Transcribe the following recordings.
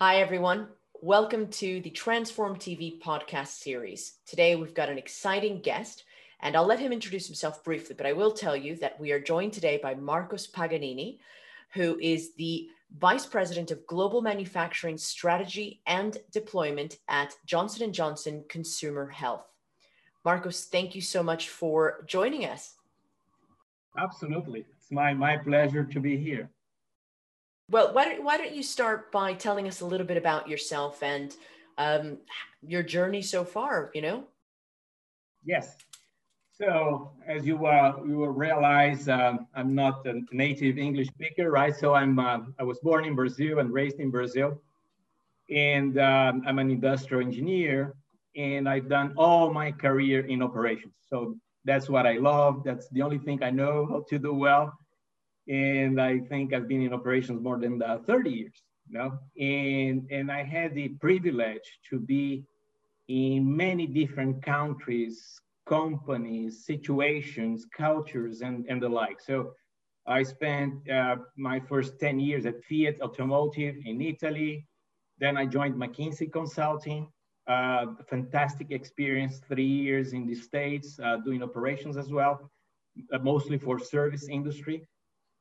Hi, everyone. Welcome to the Transform TV podcast series. Today, we've got an exciting guest, and I'll let him introduce himself briefly, but I will tell you that we are joined today by Marcos Paganini, who is the Vice President of Global Manufacturing Strategy and Deployment at Johnson & Johnson Consumer Health. Marcos, thank you so much for joining us. Absolutely. It's my, my pleasure to be here. Well, why don't, why don't you start by telling us a little bit about yourself and um, your journey so far, you know? Yes. So as you, uh, you will realize, um, I'm not a native English speaker, right? So I'm, uh, I was born in Brazil and raised in Brazil. And um, I'm an industrial engineer and I've done all my career in operations. So that's what I love. That's the only thing I know how to do well and I think I've been in operations more than uh, 30 years. You know? and and I had the privilege to be in many different countries, companies, situations, cultures, and and the like. So I spent uh, my first 10 years at Fiat Automotive in Italy. Then I joined McKinsey Consulting. Uh, fantastic experience, three years in the States uh, doing operations as well, uh, mostly for service industry.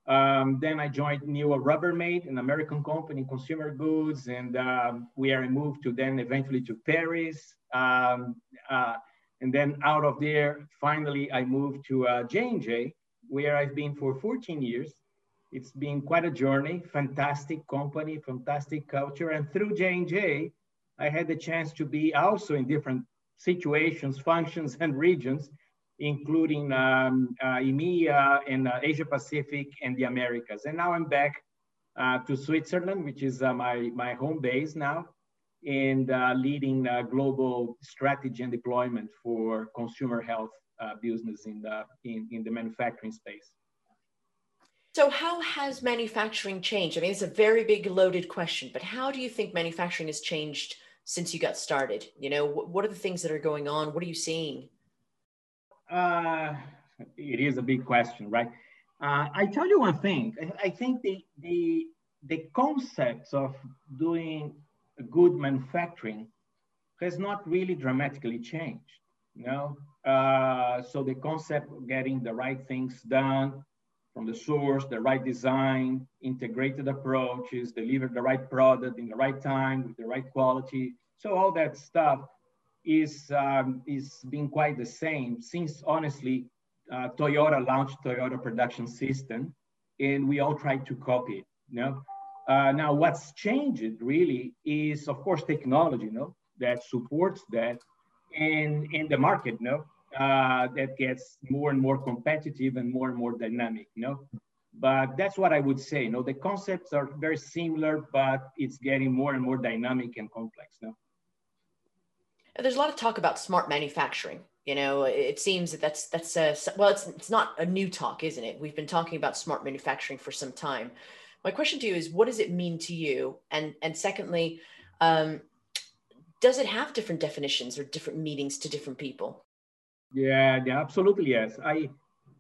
Um, then I joined Newell Rubbermaid, an American company, consumer goods, and um, we are moved to then eventually to Paris. Um, uh, and then out of there, finally, I moved to uh, J&J, where I've been for 14 years. It's been quite a journey, fantastic company, fantastic culture. And through J&J, I had the chance to be also in different situations, functions, and regions including um, uh, EMEA and uh, Asia Pacific and the Americas. And now I'm back uh, to Switzerland, which is my, my home base now, and leading global strategy and deployment for consumer health business in the, in, in the manufacturing space. So, how has manufacturing changed? I mean, it's a very big, loaded question, but how do you think manufacturing has changed since you got started? You know, what are the things that are going on? What are you seeing? Uh, it is a big question, right? Uh, I tell you one thing. I think the the the concepts of doing good manufacturing has not really dramatically changed. You know, uh, so the concept of getting the right things done from the source, the right design, integrated approaches, deliver the right product in the right time with the right quality. So all that stuff is um, is been quite the same since honestly uh, Toyota launched Toyota Production System, and we all tried to copy it. You know? Uh, now what's changed really is of course technology, you know, that supports that, and in the market, you know, uh, that gets more and more competitive and more and more dynamic, you know. But that's what I would say. You know, the concepts are very similar, but it's getting more and more dynamic and complex. You know? There's a lot of talk about smart manufacturing. You know, it seems that that's that's a, well, it's it's not a new talk, isn't it? We've been talking about smart manufacturing for some time. My question to you is, what does it mean to you? And and secondly, um, does it have different definitions or different meanings to different people? Yeah, yeah, absolutely yes. I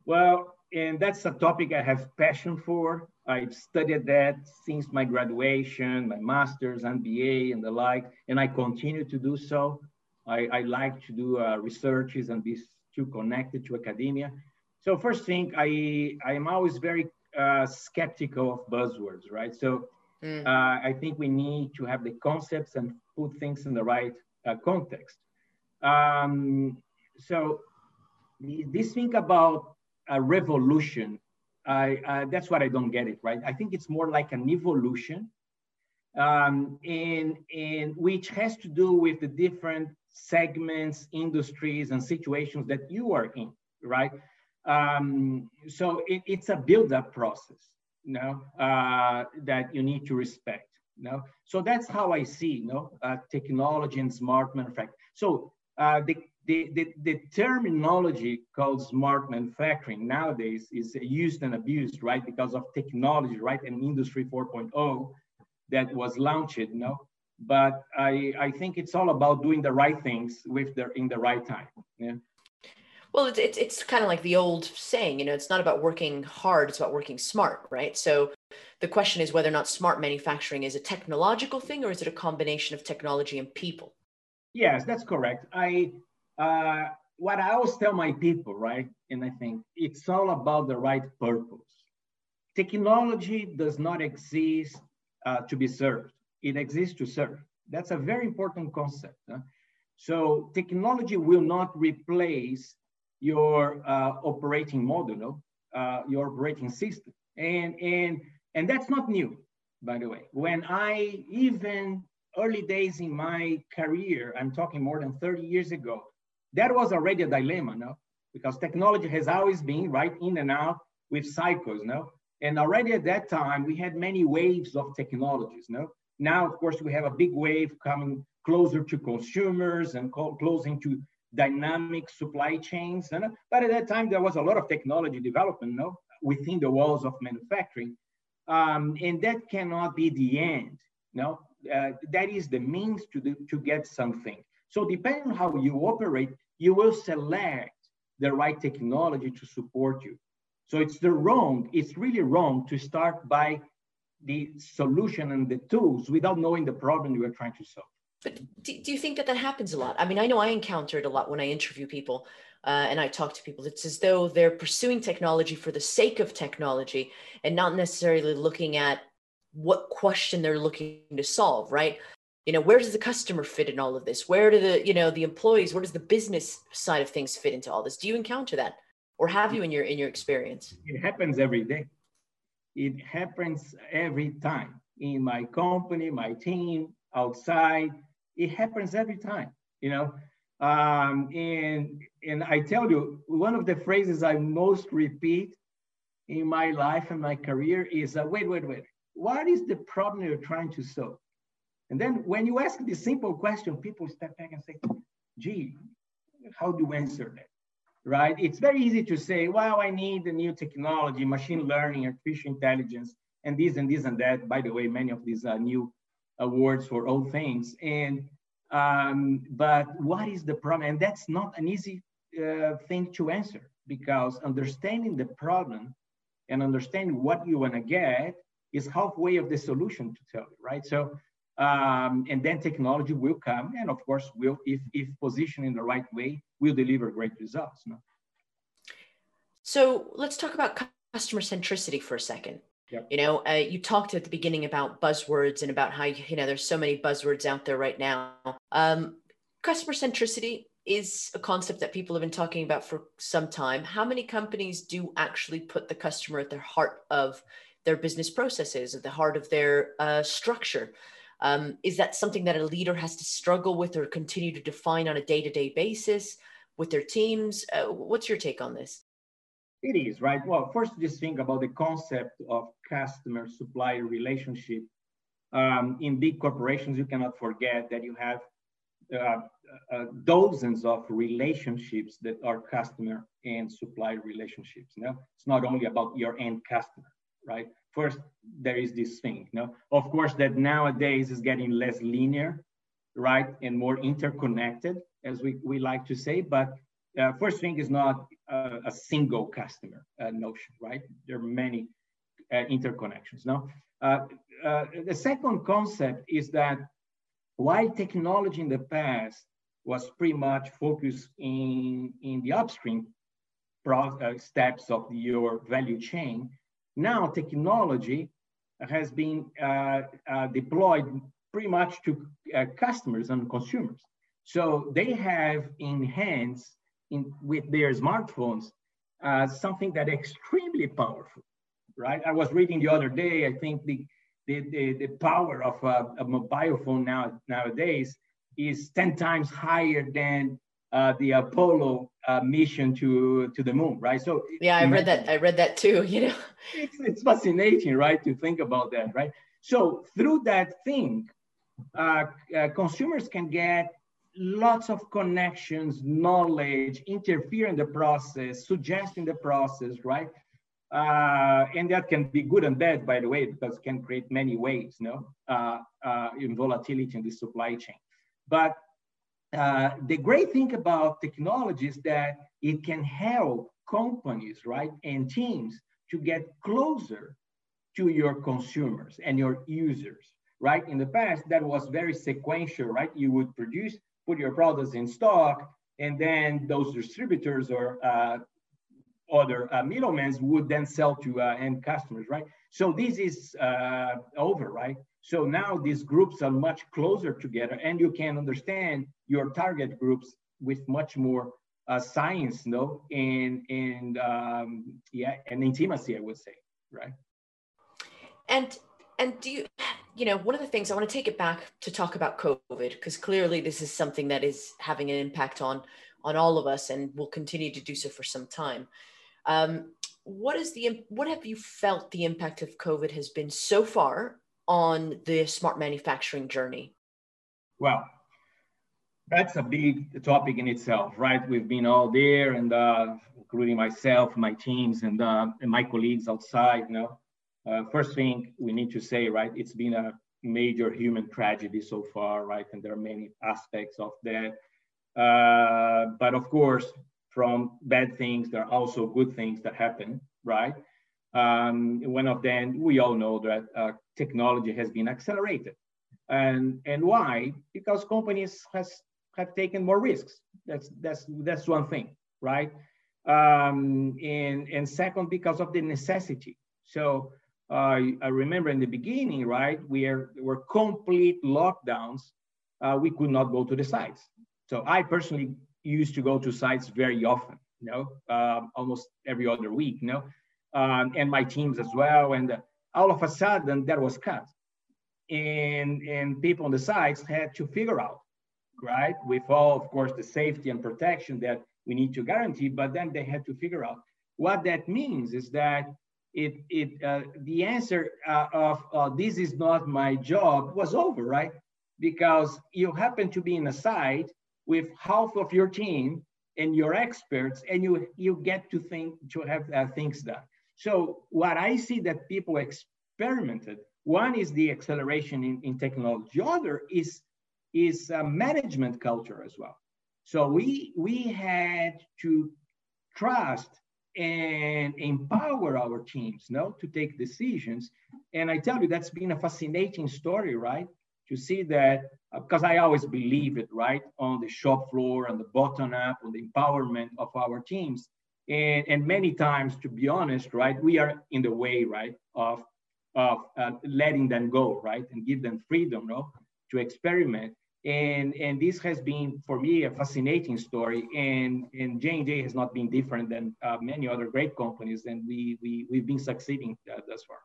well, and that's a topic I have passion for. I've studied that since my graduation, my master's, MBA, and the like, and I continue to do so. I, I like to do uh, researches and be too connected to academia. So first thing, I, I am always very uh, skeptical of buzzwords, right? So mm. uh, I think we need to have the concepts and put things in the right uh, context. Um, so this thing about a revolution, I, uh, that's what I don't get it, right? I think it's more like an evolution um, and, and which has to do with the different segments, industries, and situations that you are in, right? Um, so it, it's a build-up process, you know, uh, that you need to respect. You know? So that's how I see, you know, uh, technology and smart manufacturing. So uh, the, the, the, the, terminology called smart manufacturing nowadays is used and abused, right? Because of technology, right? And industry 4.0 that was launched, you know, but I, I think it's all about doing the right things with the in the right time. Yeah. Well, it's, it's, it's kind of like the old saying, you know, it's not about working hard, it's about working smart, right? So the question is whether or not smart manufacturing is a technological thing or is it a combination of technology and people? Yes, that's correct. I uh, what I always tell my people, right? And I think it's all about the right purpose. Technology does not exist uh, to be served; it exists to serve. That's a very important concept. So technology will not replace your uh, operating model, no? uh, your operating system. And, and, and that's not new, by the way. When I, even early days in my career, I'm talking more than 30 years ago, that was already a dilemma, no? Because technology has always been right in and out with cycles, no? And already at that time, we had many waves of technologies, no? Now, of course, we have a big wave coming closer to consumers and closing to dynamic supply chains. And, but at that time, there was a lot of technology development no, within the walls of manufacturing. Um, and that cannot be the end. No, uh, that is the means to, do, to get something. So depending on how you operate, you will select the right technology to support you. So it's the wrong, it's really wrong to start by the solution and the tools without knowing the problem you are trying to solve. But do, do you think that that happens a lot? I mean, I know I encounter it a lot when I interview people uh, and I talk to people. It's as though they're pursuing technology for the sake of technology and not necessarily looking at what question they're looking to solve, right? You know, where does the customer fit in all of this? Where do the, you know, the employees, where does the business side of things fit into all this? Do you encounter that? Or have you in your in your experience? It happens every day. It happens every time in my company, my team, outside, it happens every time, you know. Um, and and I tell you, one of the phrases I most repeat in my life and my career is, uh, "Wait, wait, wait. What is the problem you're trying to solve?" And then when you ask this simple question, people step back and say, "Gee, how do you answer that?" Right? It's very easy to say, "Well, I need the new technology, machine learning, artificial intelligence, and this and this and that." By the way, many of these are new awards for all things. And um, but what is the problem? And that's not an easy uh, thing to answer because understanding the problem and understanding what you want to get is halfway of the solution to tell you, right? So, um, and then technology will come, and of course, will if if positioned in the right way, will deliver great results. No? So let's talk about customer centricity for a second. Yep. You know, uh, you talked at the beginning about buzzwords and about how you know there's so many buzzwords out there right now. Um, customer centricity is a concept that people have been talking about for some time. How many companies do actually put the customer at the heart of their business processes, at the heart of their uh, structure? Um, is that something that a leader has to struggle with or continue to define on a day-to-day basis with their teams? Uh, what's your take on this? It is, right? Well, first, just think about the concept of customer supplier relationship. Um, in big corporations, you cannot forget that you have uh, uh, dozens of relationships that are customer and supplier relationships. You know? It's not only about your end customer, right? First, there is this thing. Know? Of course, that nowadays is getting less linear, right? And more interconnected, as we, we like to say. But uh, first thing is not a single customer uh, notion, right? There are many uh, interconnections. Now, uh, uh, the second concept is that while technology in the past was pretty much focused in, in the upstream steps of your value chain, now technology has been uh, uh, deployed pretty much to uh, customers and consumers. So they have enhanced in, with their smartphones uh, something that extremely powerful, right? I was reading the other day, I think the, the, the, the power of a, a, mobile phone now, nowadays is 10 times higher than uh, the Apollo uh, mission to, to the moon, right? So yeah, I read that. I read that too, you know. It's, it's fascinating, right? To think about that, right? So through that thing, uh, uh, consumers can get lots of connections, knowledge, interfere in the process, suggest in the process, right? Uh, and that can be good and bad, by the way, because it can create many ways, no, uh, uh, in volatility in the supply chain. But uh, the great thing about technology is that it can help companies, right, and teams to get closer to your consumers and your users, right? In the past, that was very sequential, right? You would produce, put your products in stock, and then those distributors or uh, other uh, middlemen would then sell to uh, end customers, right? So this is uh, over, right? So now these groups are much closer together and you can understand your target groups with much more uh, science, no, and, and um, yeah, and intimacy, I would say, right? And and do you you know one of the things i want to take it back to talk about covid because clearly this is something that is having an impact on on all of us and will continue to do so for some time um, what is the what have you felt the impact of covid has been so far on the smart manufacturing journey well that's a big topic in itself right we've been all there and uh, including myself my teams and, uh, and my colleagues outside you know uh, first thing we need to say, right, it's been a major human tragedy so far, right? And there are many aspects of that. Uh, but of course, from bad things, there are also good things that happen, right? Um, one of them, we all know that uh, technology has been accelerated. And, and why? Because companies has, have taken more risks. That's, that's, that's one thing, right? Um, and, and second, because of the necessity. So uh, I remember in the beginning, right, we there were complete lockdowns, uh, we could not go to the sites. So I personally used to go to sites very often, you know, uh, almost every other week, you know, um, and my teams as well. And all of a sudden that was cut. And, and people on the sites had to figure out, right, with all, of course, the safety and protection that we need to guarantee, but then they had to figure out what that means is that it, it uh, the answer uh, of uh, this is not my job was over, right? Because you happen to be in a site with half of your team and your experts, and you you get to think to have uh, things done. So what I see that people experimented. One is the acceleration in, in technology. Other is is management culture as well. So we we had to trust and empower our teams no, to take decisions. And I tell you, that's been a fascinating story, right? To see that, because uh, I always believe it, right? On the shop floor, on the bottom up, on the empowerment of our teams. And, and many times, to be honest, right, we are in the way, right, of, of uh, letting them go, right, and give them freedom, no, to experiment. And and this has been for me a fascinating story. And and j&j has not been different than uh, many other great companies and we, we we've been succeeding uh, thus far.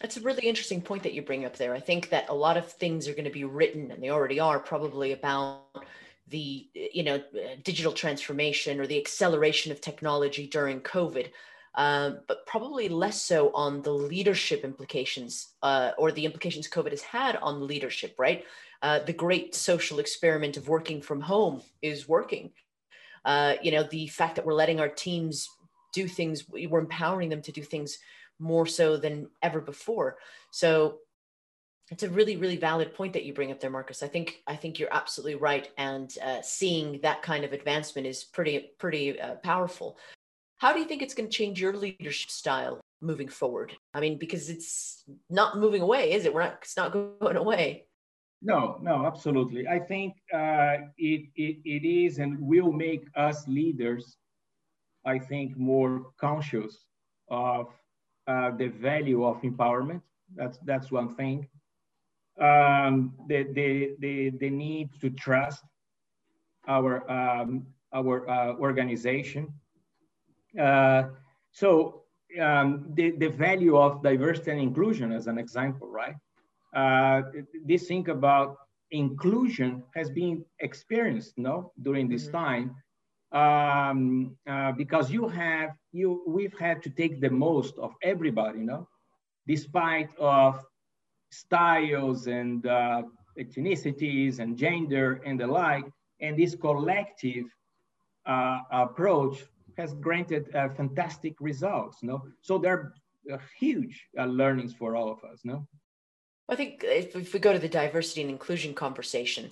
That's a really interesting point that you bring up there. I think that a lot of things are going to be written and they already are probably about the you know digital transformation or the acceleration of technology during covid um, but probably less so on the leadership implications uh, or the implications covid has had on leadership right uh, the great social experiment of working from home is working. Uh, you know, the fact that we're letting our teams do things, we're empowering them to do things more so than ever before. So it's a really, really valid point that you bring up there, Marcos. I think I think you're absolutely right, and uh, seeing that kind of advancement is pretty, pretty uh, powerful. How do you think it's going to change your leadership style moving forward? I mean, because it's not moving away, is it? We're not. It's not going away. No, no, absolutely. I think uh, it, it, it is and will make us leaders, I think, more conscious of uh, the value of empowerment. That's, that's one thing. Um, the, the, the, the need to trust our, um, our uh, organization. Uh, so um, the, the value of diversity and inclusion as an example, right? uh, this thing about inclusion has been experienced no during this mm-hmm. time um, uh, because you have you we've had to take the most of everybody you know despite of styles and uh, ethnicities and gender and the like. And this collective uh, approach has granted uh, fantastic results no? So there are huge uh, learnings for all of us no? I think if we go to the diversity and inclusion conversation,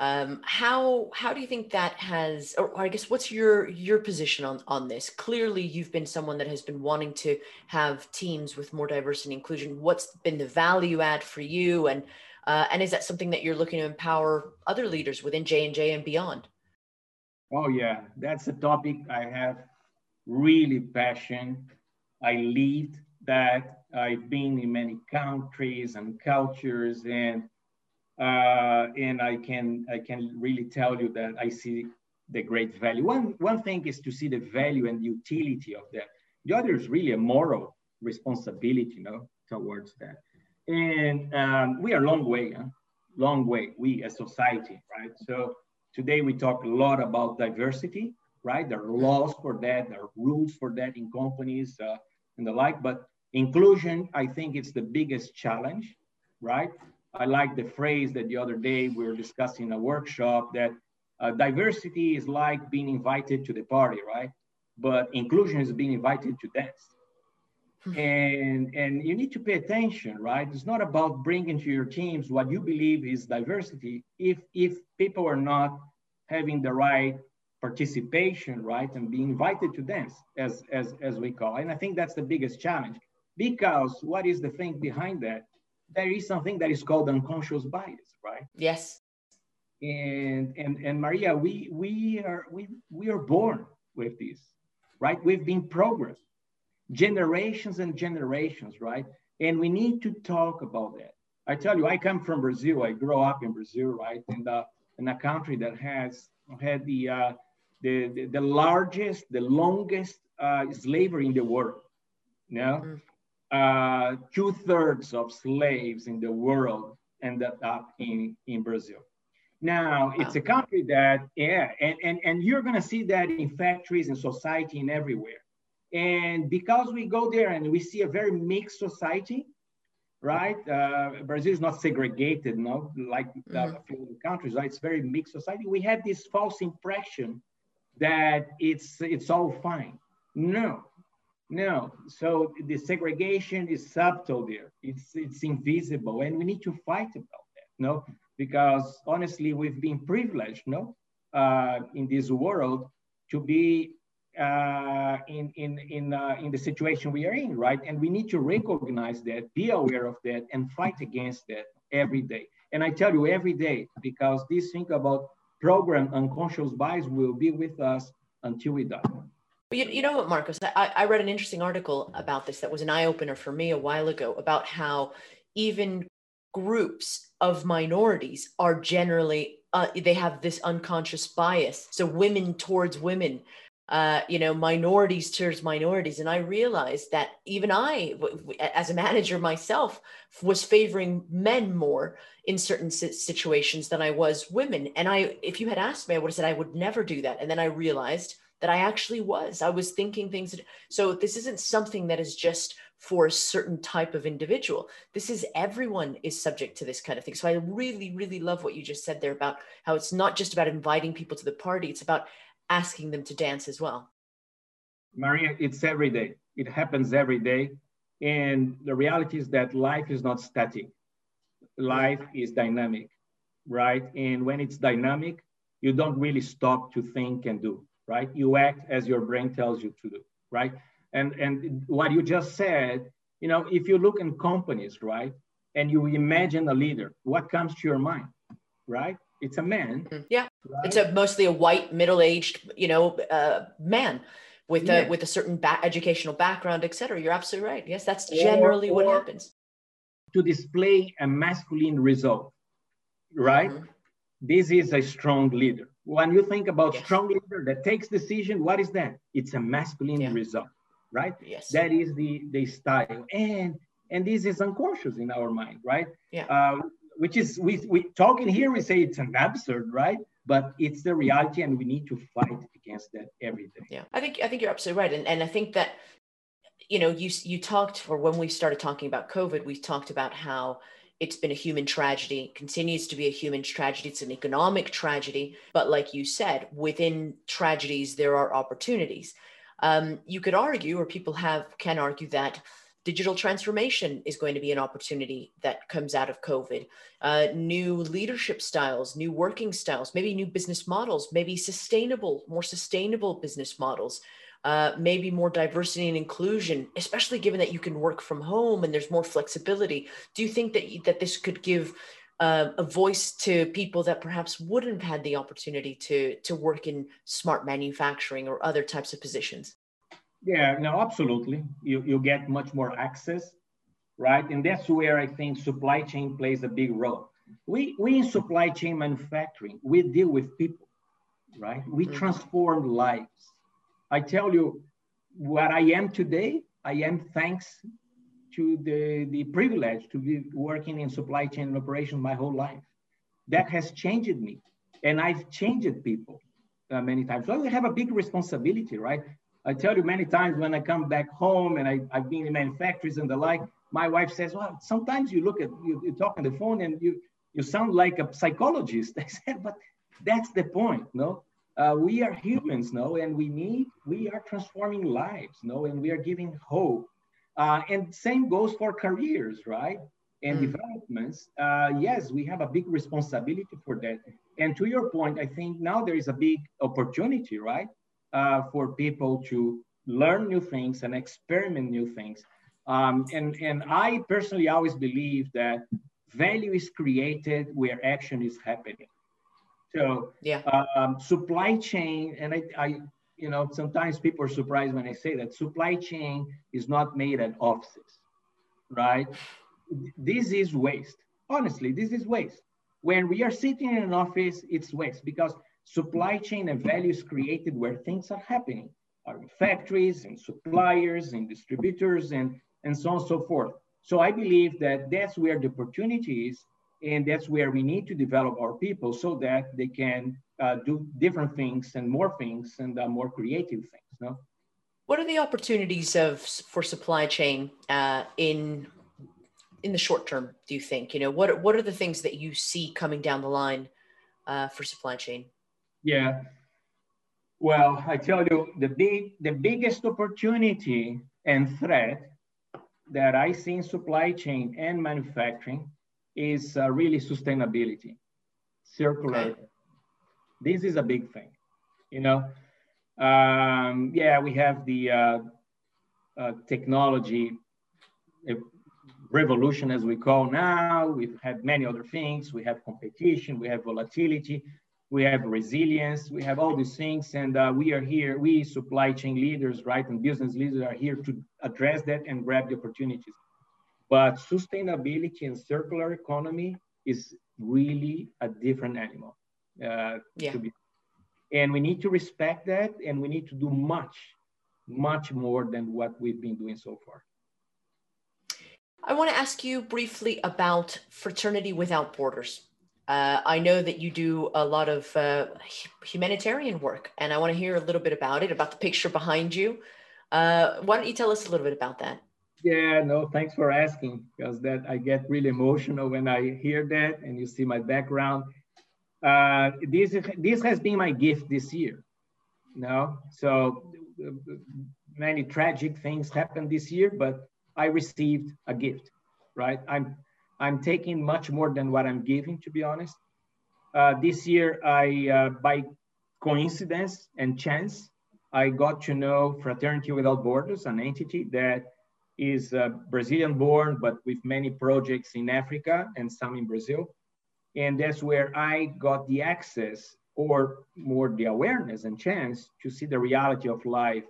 Um, how how do you think that has, or, I guess, what's your your position on on this? Clearly, you've been someone that has been wanting to have teams with more diversity and inclusion. What's been the value add for you, and uh, and is that something that you're looking to empower other leaders within J and J and beyond? Oh yeah, that's a topic I have really passion. I lead that. I've been in many countries and cultures, and uh, and I can I can really tell you that I see the great value. One one thing is to see the value and utility of that. The other is really a moral responsibility, you know, towards that. And um, we are a long way, huh? long way. We as society, right? So today we talk a lot about diversity, right? There are laws for that, there are rules for that in companies uh, and the like. But inclusion, I think it's the biggest challenge, right? I like the phrase that the other day we were discussing in a workshop that uh, diversity is like being invited to the party, right? But inclusion is being invited to dance. Hmm. and and you need to pay attention, right? It's not about bringing to your teams what you believe is diversity. If if people are not having the right participation, right, and being invited to dance, as as as we call, it. and I think that's the biggest challenge. Because what is the thing behind that? There is something that is called unconscious bias, right? Yes. And and and Maria, we we are we we are born with this, right? We've been programmed generations and generations, right? And we need to talk about that. I tell you, I come from Brazil. I grew up in Brazil, right? In the in a country that has had the uh, the, the, the largest, the longest uh, slavery in the world. You know? Mm uh, two thirds of slaves in the world ended up in, in Brazil. Now, it's a country that, yeah, and, and, and you're going to see that in factories and society and everywhere. And because we go there and we see a very mixed society, right? Uh, Brazil is not segregated, no, like mm-hmm. a few countries, right? It's very mixed society. We have this false impression that it's it's all fine. No, no, so the segregation is subtle there. It's it's invisible, and we need to fight about that. No, because honestly, we've been privileged, no, uh, in this world to be uh, in in in uh, in the situation we are in, right? And we need to recognize that, be aware of that, and fight against that every day. And I tell you every day because this thing about program unconscious bias will be with us until we die. You, you know what, Marcos? I, I read an interesting article about this that was an eye opener for me a while ago about how even groups of minorities are generally uh, they have this unconscious bias. So women towards women, uh, you know, minorities towards minorities. And I realized that even I, as a manager myself, was favoring men more in certain situations than I was women. And I, if you had asked me, I would have said I would never do that. And then I realized that I actually was. I was thinking things. That, so this isn't something that is just for a certain type of individual. This is everyone is subject to this kind of thing. So I really, really love what you just said there about how it's not just about inviting people to the party, it's about asking them to dance as well. Maria, it's every day. It happens every day. And the reality is that life is not static. Life is dynamic, right? And when it's dynamic, you don't really stop to think and do right? You act as your brain tells you to do, right? And, and what you just said, you know, if you look in companies, right, and you imagine a leader, what comes to your mind, right? It's a man. Mm-hmm. Yeah, right? it's a mostly a white, middle-aged, you know, uh, man with yeah. a with a certain ba- educational background, etc. You're absolutely right. Yes, that's generally or, or what happens. To display a masculine result, right? Mm-hmm. This is a strong leader when you think about yes. strong leader that takes decision, what is that? It's a masculine yeah. result, right? Yes. That is the the style, and and this is unconscious in our mind, right? Yeah. Uh, which is we we talking here, we say it's an absurd, right? But it's the reality, and we need to fight against that every day. Yeah, I think I think you're absolutely right, and and I think that you know you you talked for when we started talking about COVID, we talked about how it's been a human tragedy, continues to be a human tragedy. It's an economic tragedy. But like you said, within tragedies, there are opportunities. Um, you could argue, or people have can argue that digital transformation is going to be an opportunity that comes out of COVID. Uh, new leadership styles, new working styles, maybe new business models, maybe sustainable, more sustainable business models. Uh, maybe more diversity and inclusion, especially given that you can work from home and there's more flexibility. Do you think that that this could give uh, a voice to people that perhaps wouldn't have had the opportunity to to work in smart manufacturing or other types of positions? Yeah, no, absolutely. You, you get much more access, right? And that's where I think supply chain plays a big role. We, we in supply chain manufacturing, we deal with people, right? We mm-hmm. transform lives. I tell you, what I am today, I am thanks to the, the privilege to be working in supply chain and operation my whole life. That has changed me. And I've changed people uh, many times. So we have a big responsibility, right? I tell you many times when I come back home and I, I've been in manufacturers and the like, my wife says, well, sometimes you look at, you, you talk on the phone and you, you sound like a psychologist. I said, but that's the point, no? Uh, we are humans, no? And we need, we are transforming lives, no? And we are giving hope. Uh, and same goes for careers, right? And mm. developments. Uh, yes, we have a big responsibility for that. And to your point, I think now there is a big opportunity, right? uh, for people to learn new things and experiment new things. Um, and, and I personally always believe that value is created where action is happening. So yeah. Um, supply chain, and I, I, you know, sometimes people are surprised when I say that supply chain is not made at offices, right? This is waste. Honestly, this is waste. When we are sitting in an office, it's waste because supply chain and values created where things are happening, are in factories and suppliers and distributors and, and so on and so forth. So I believe that that's where the opportunity is and that's where we need to develop our people so that they can uh, do different things and more things and uh, more creative things. No? What are the opportunities of for supply chain uh, in in the short term? Do you think you know what what are the things that you see coming down the line uh, for supply chain? Yeah. Well, I tell you, the big, the biggest opportunity and threat that I see in supply chain and manufacturing is uh, really sustainability, circular. Okay. This is a big thing, you know. Um, yeah, we have the uh, uh, technology revolution, as we call now. We've had many other things. We have competition, we have volatility, we have resilience, we have all these things, and uh, we are here, we supply chain leaders, right, and business leaders are here to address that and grab the opportunities. But sustainability and circular economy is really a different animal. Uh, yeah. Be, and we need to respect that, and we need to do much, much more than what we've been doing so far. I want to ask you briefly about Fraternity Without Borders. Uh, I know that you do a lot of uh, humanitarian work, and I want to hear a little bit about it, about the picture behind you. Uh, why don't you tell us a little bit about that? Yeah, no, thanks for asking, because that I get really emotional when I hear that, and you see my background. Uh, this this has been my gift this year. no, so many tragic things happened this year, but I received a gift, right? I'm I'm taking much more than what I'm giving, to be honest. Uh, this year, I, uh, by coincidence and chance, I got to know Fraternity Without Borders, an entity that is uh, Brazilian born, but with many projects in Africa and some in Brazil. And that's where I got the access or more the awareness and chance to see the reality of life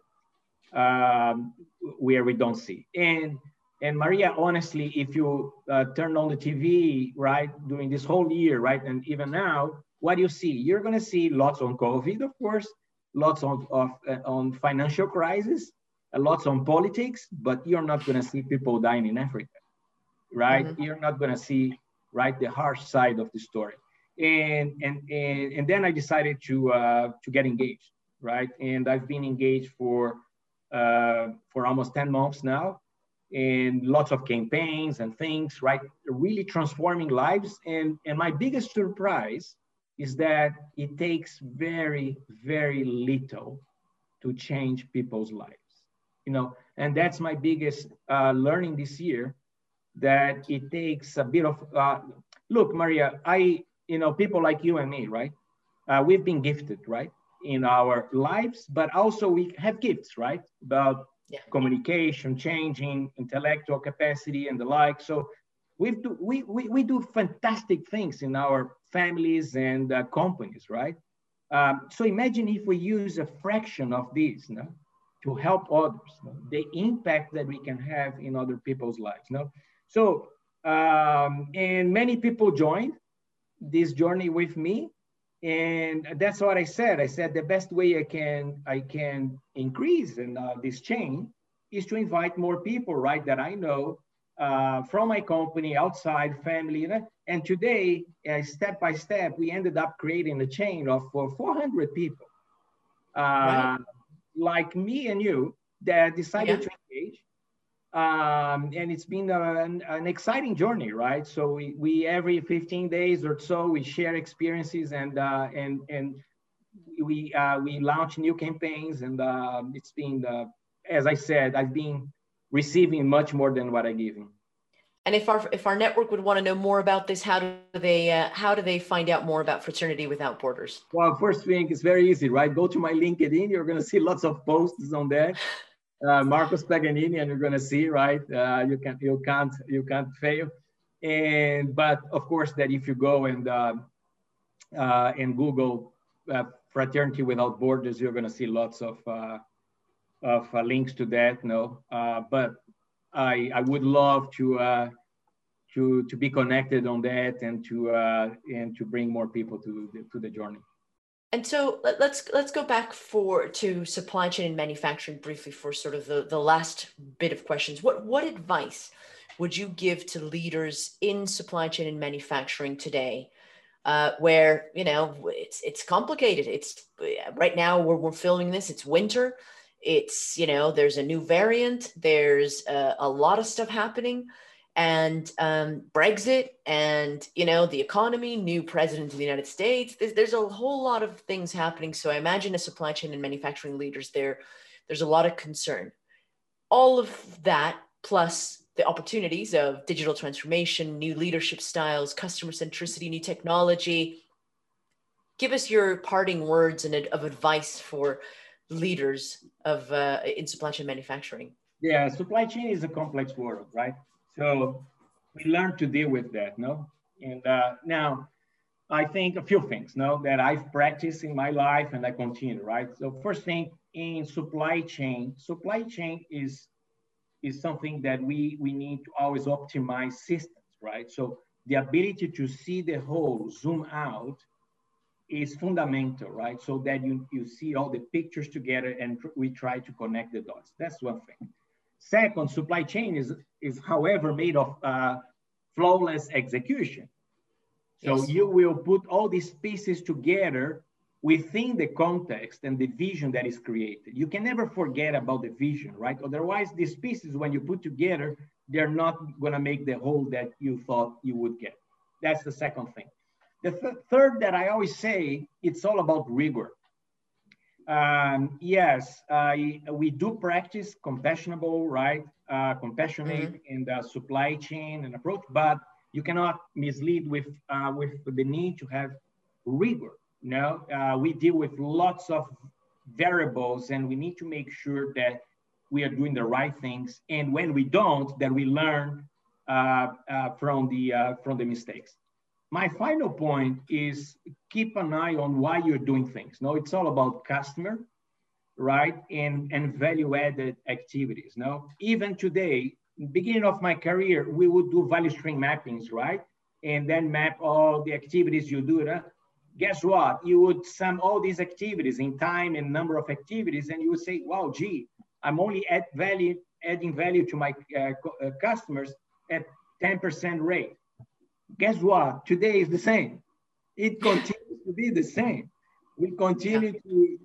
um, where we don't see. And and Maria, honestly, if you uh, turn on the TV, right, during this whole year, right, and even now, what do you see? You're going to see lots on COVID, of course, lots of, of uh, on financial crisis, uh, lots on politics, but you're not going to see people dying in Africa, right? Mm-hmm. You're not going to see, right, the harsh side of the story. And and and, and then I decided to uh, to get engaged, right? And I've been engaged for uh, for almost 10 months now and lots of campaigns and things, right? Really transforming lives. And, and my biggest surprise is that it takes very, very little to change people's lives. You know, and that's my biggest uh, learning this year, that it takes a bit of, uh, look, Maria, I, you know, people like you and me, right? Uh, we've been gifted, right? In our lives, but also we have gifts, right? About yeah. communication, changing, intellectual capacity and the like. So we do, we, we, we do fantastic things in our families and uh, companies, right? Um, so imagine if we use a fraction of these, no, to help others, no? the impact that we can have in other people's lives. No? So, um, and many people joined this journey with me. And that's what I said. I said the best way I can I can increase in uh, this chain is to invite more people, right? That I know uh, from my company, outside, family. And today, uh, step by step, we ended up creating a chain of uh, 400 people, uh, right. Like me and you, that decided yeah. to engage. Um, and it's been an, an, exciting journey, right? So we, we every 15 days or so we share experiences and uh, and and we uh, we launch new campaigns and it's been as I said, I've been receiving much more than what I'm giving. And if our if our network would want to know more about this, how do they uh, how do they find out more about Fraternity Without Borders? Well, first thing is very easy, right? Go to my LinkedIn. You're going to see lots of posts on there. Uh, Marcos Paganini, and you're going to see, right? Uh, you can you can't you can't fail. And but of course that if you go and uh, uh and Google uh, Fraternity Without Borders, you're going to see lots of uh, of uh, links to that. No, uh, but I I would love to uh, to to be connected on that and to and to bring more people to the, to the journey. And so let's let's go back for to supply chain and manufacturing briefly for sort of the, the last bit of questions. What what advice would you give to leaders in supply chain and manufacturing today, uh, where you know it's it's complicated? It's right now we're, we're filming this. It's winter it's you know there's a new variant there's a, a lot of stuff happening and um, brexit and you know the economy new president of the united states there's, there's, a whole lot of things happening. So i imagine a supply chain and manufacturing leaders there there's a lot of concern. All of that plus the opportunities of digital transformation new leadership styles customer centricity new technology give us your parting words and of advice for leaders of uh, in supply chain manufacturing? Yeah, supply chain is a complex world, right? So we learn to deal with that, no? And uh, now, I think a few things, no, that I've practiced in my life and I continue, right? So first thing in supply chain, supply chain is is something that we we need to always optimize systems, right? So the ability to see the whole, zoom out, is fundamental, right? So that you, you see all the pictures together and we try to connect the dots. That's one thing. Second, supply chain is, is however, made of uh, flawless execution. So yes. you will put all these pieces together within the context and the vision that is created. You can never forget about the vision, right? Otherwise, these pieces, when you put together, they're not gonna make the whole that you thought you would get. That's the second thing. The th third that I always say, it's all about rigor. Um, yes, uh, we do practice compassionable, right? Uh, compassionate mm -hmm. in the supply chain and approach, but you cannot mislead with uh, with the need to have rigor. no, uh, we deal with lots of variables, and we need to make sure that we are doing the right things. And when we don't, that we learn uh, uh, from the from the mistakes. My final point is keep an eye on why you're doing things. No, it's all about customer, right? And, and value added activities. No, even today, beginning of my career, we would do value stream mappings, right? And then map all the activities you do. Right? Guess what? You would sum all these activities in time and number of activities, and you would say, wow, gee, I'm only add value, adding value to my uh, uh customers at 10% rate guess what? Today is the same. It continues to be the same. We continue to,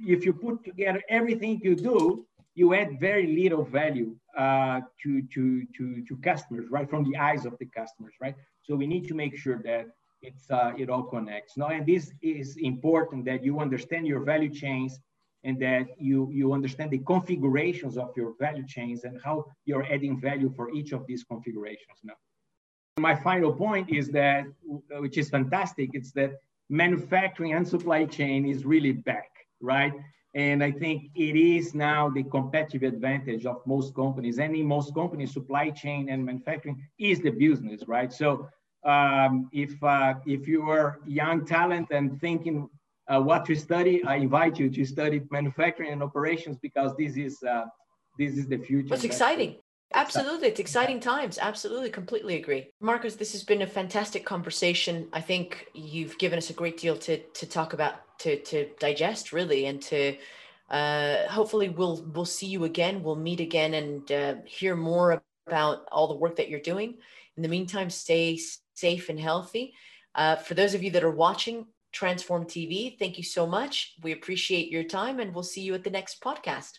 if you put together everything you do, you add very little value uh, to, to, to, to customers, right? From the eyes of the customers, right? So we need to make sure that it's, uh, it all connects. No, and this is important that you understand your value chains and that you, you understand the configurations of your value chains and how you're adding value for each of these configurations now. My final point is that, which is fantastic, it's that manufacturing and supply chain is really back, right? And I think it is now the competitive advantage of most companies. And in most companies, supply chain and manufacturing is the business, right? So um, if uh, if you are young talent and thinking uh, what to study, I invite you to study manufacturing and operations because this is uh, this is the future. It's exciting. Absolutely. It's exciting times. Absolutely. Completely agree. Marcos, this has been a fantastic conversation. I think you've given us a great deal to, to talk about, to, to digest really, and to uh, hopefully we'll, we'll see you again. We'll meet again and uh, hear more about all the work that you're doing. In the meantime, stay safe and healthy. Uh, for those of you that are watching Transform TV, thank you so much. We appreciate your time and we'll see you at the next podcast.